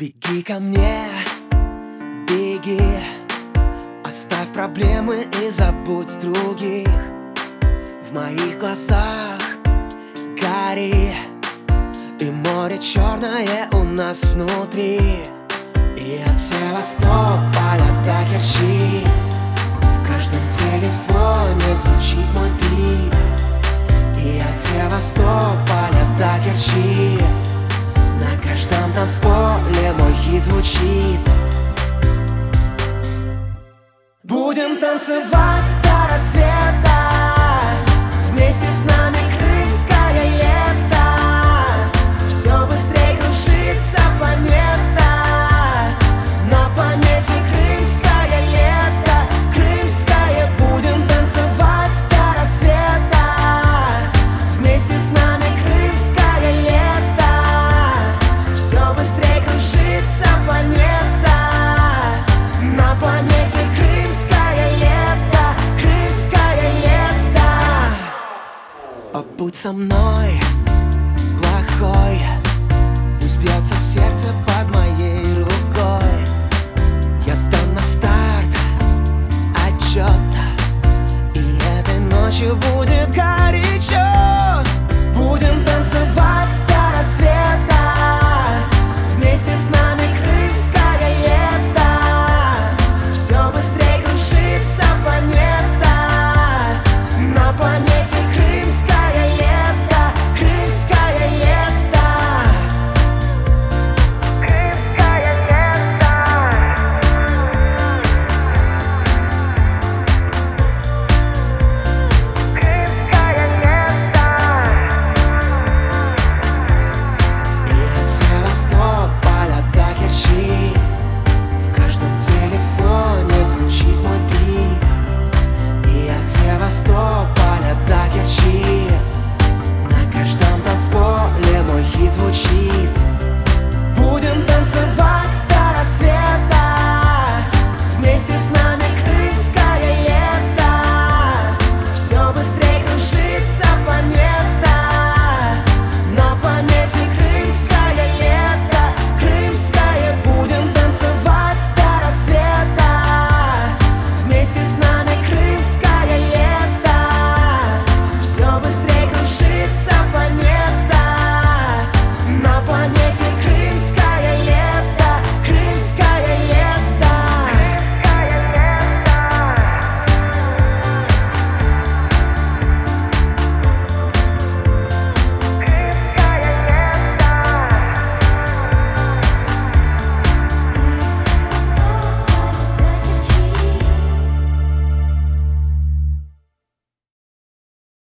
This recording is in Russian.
Беги ко мне, беги. Оставь проблемы и забудь других. В моих глазах гори И море черное у нас внутри. И от Севастополя до Керчи. В каждом телефоне звучит мой бит И от Севастополя до Керчи Каждом танцполе мой хит звучит. Будем танцевать Побудь со мной, плохой. Пусть бьется сердце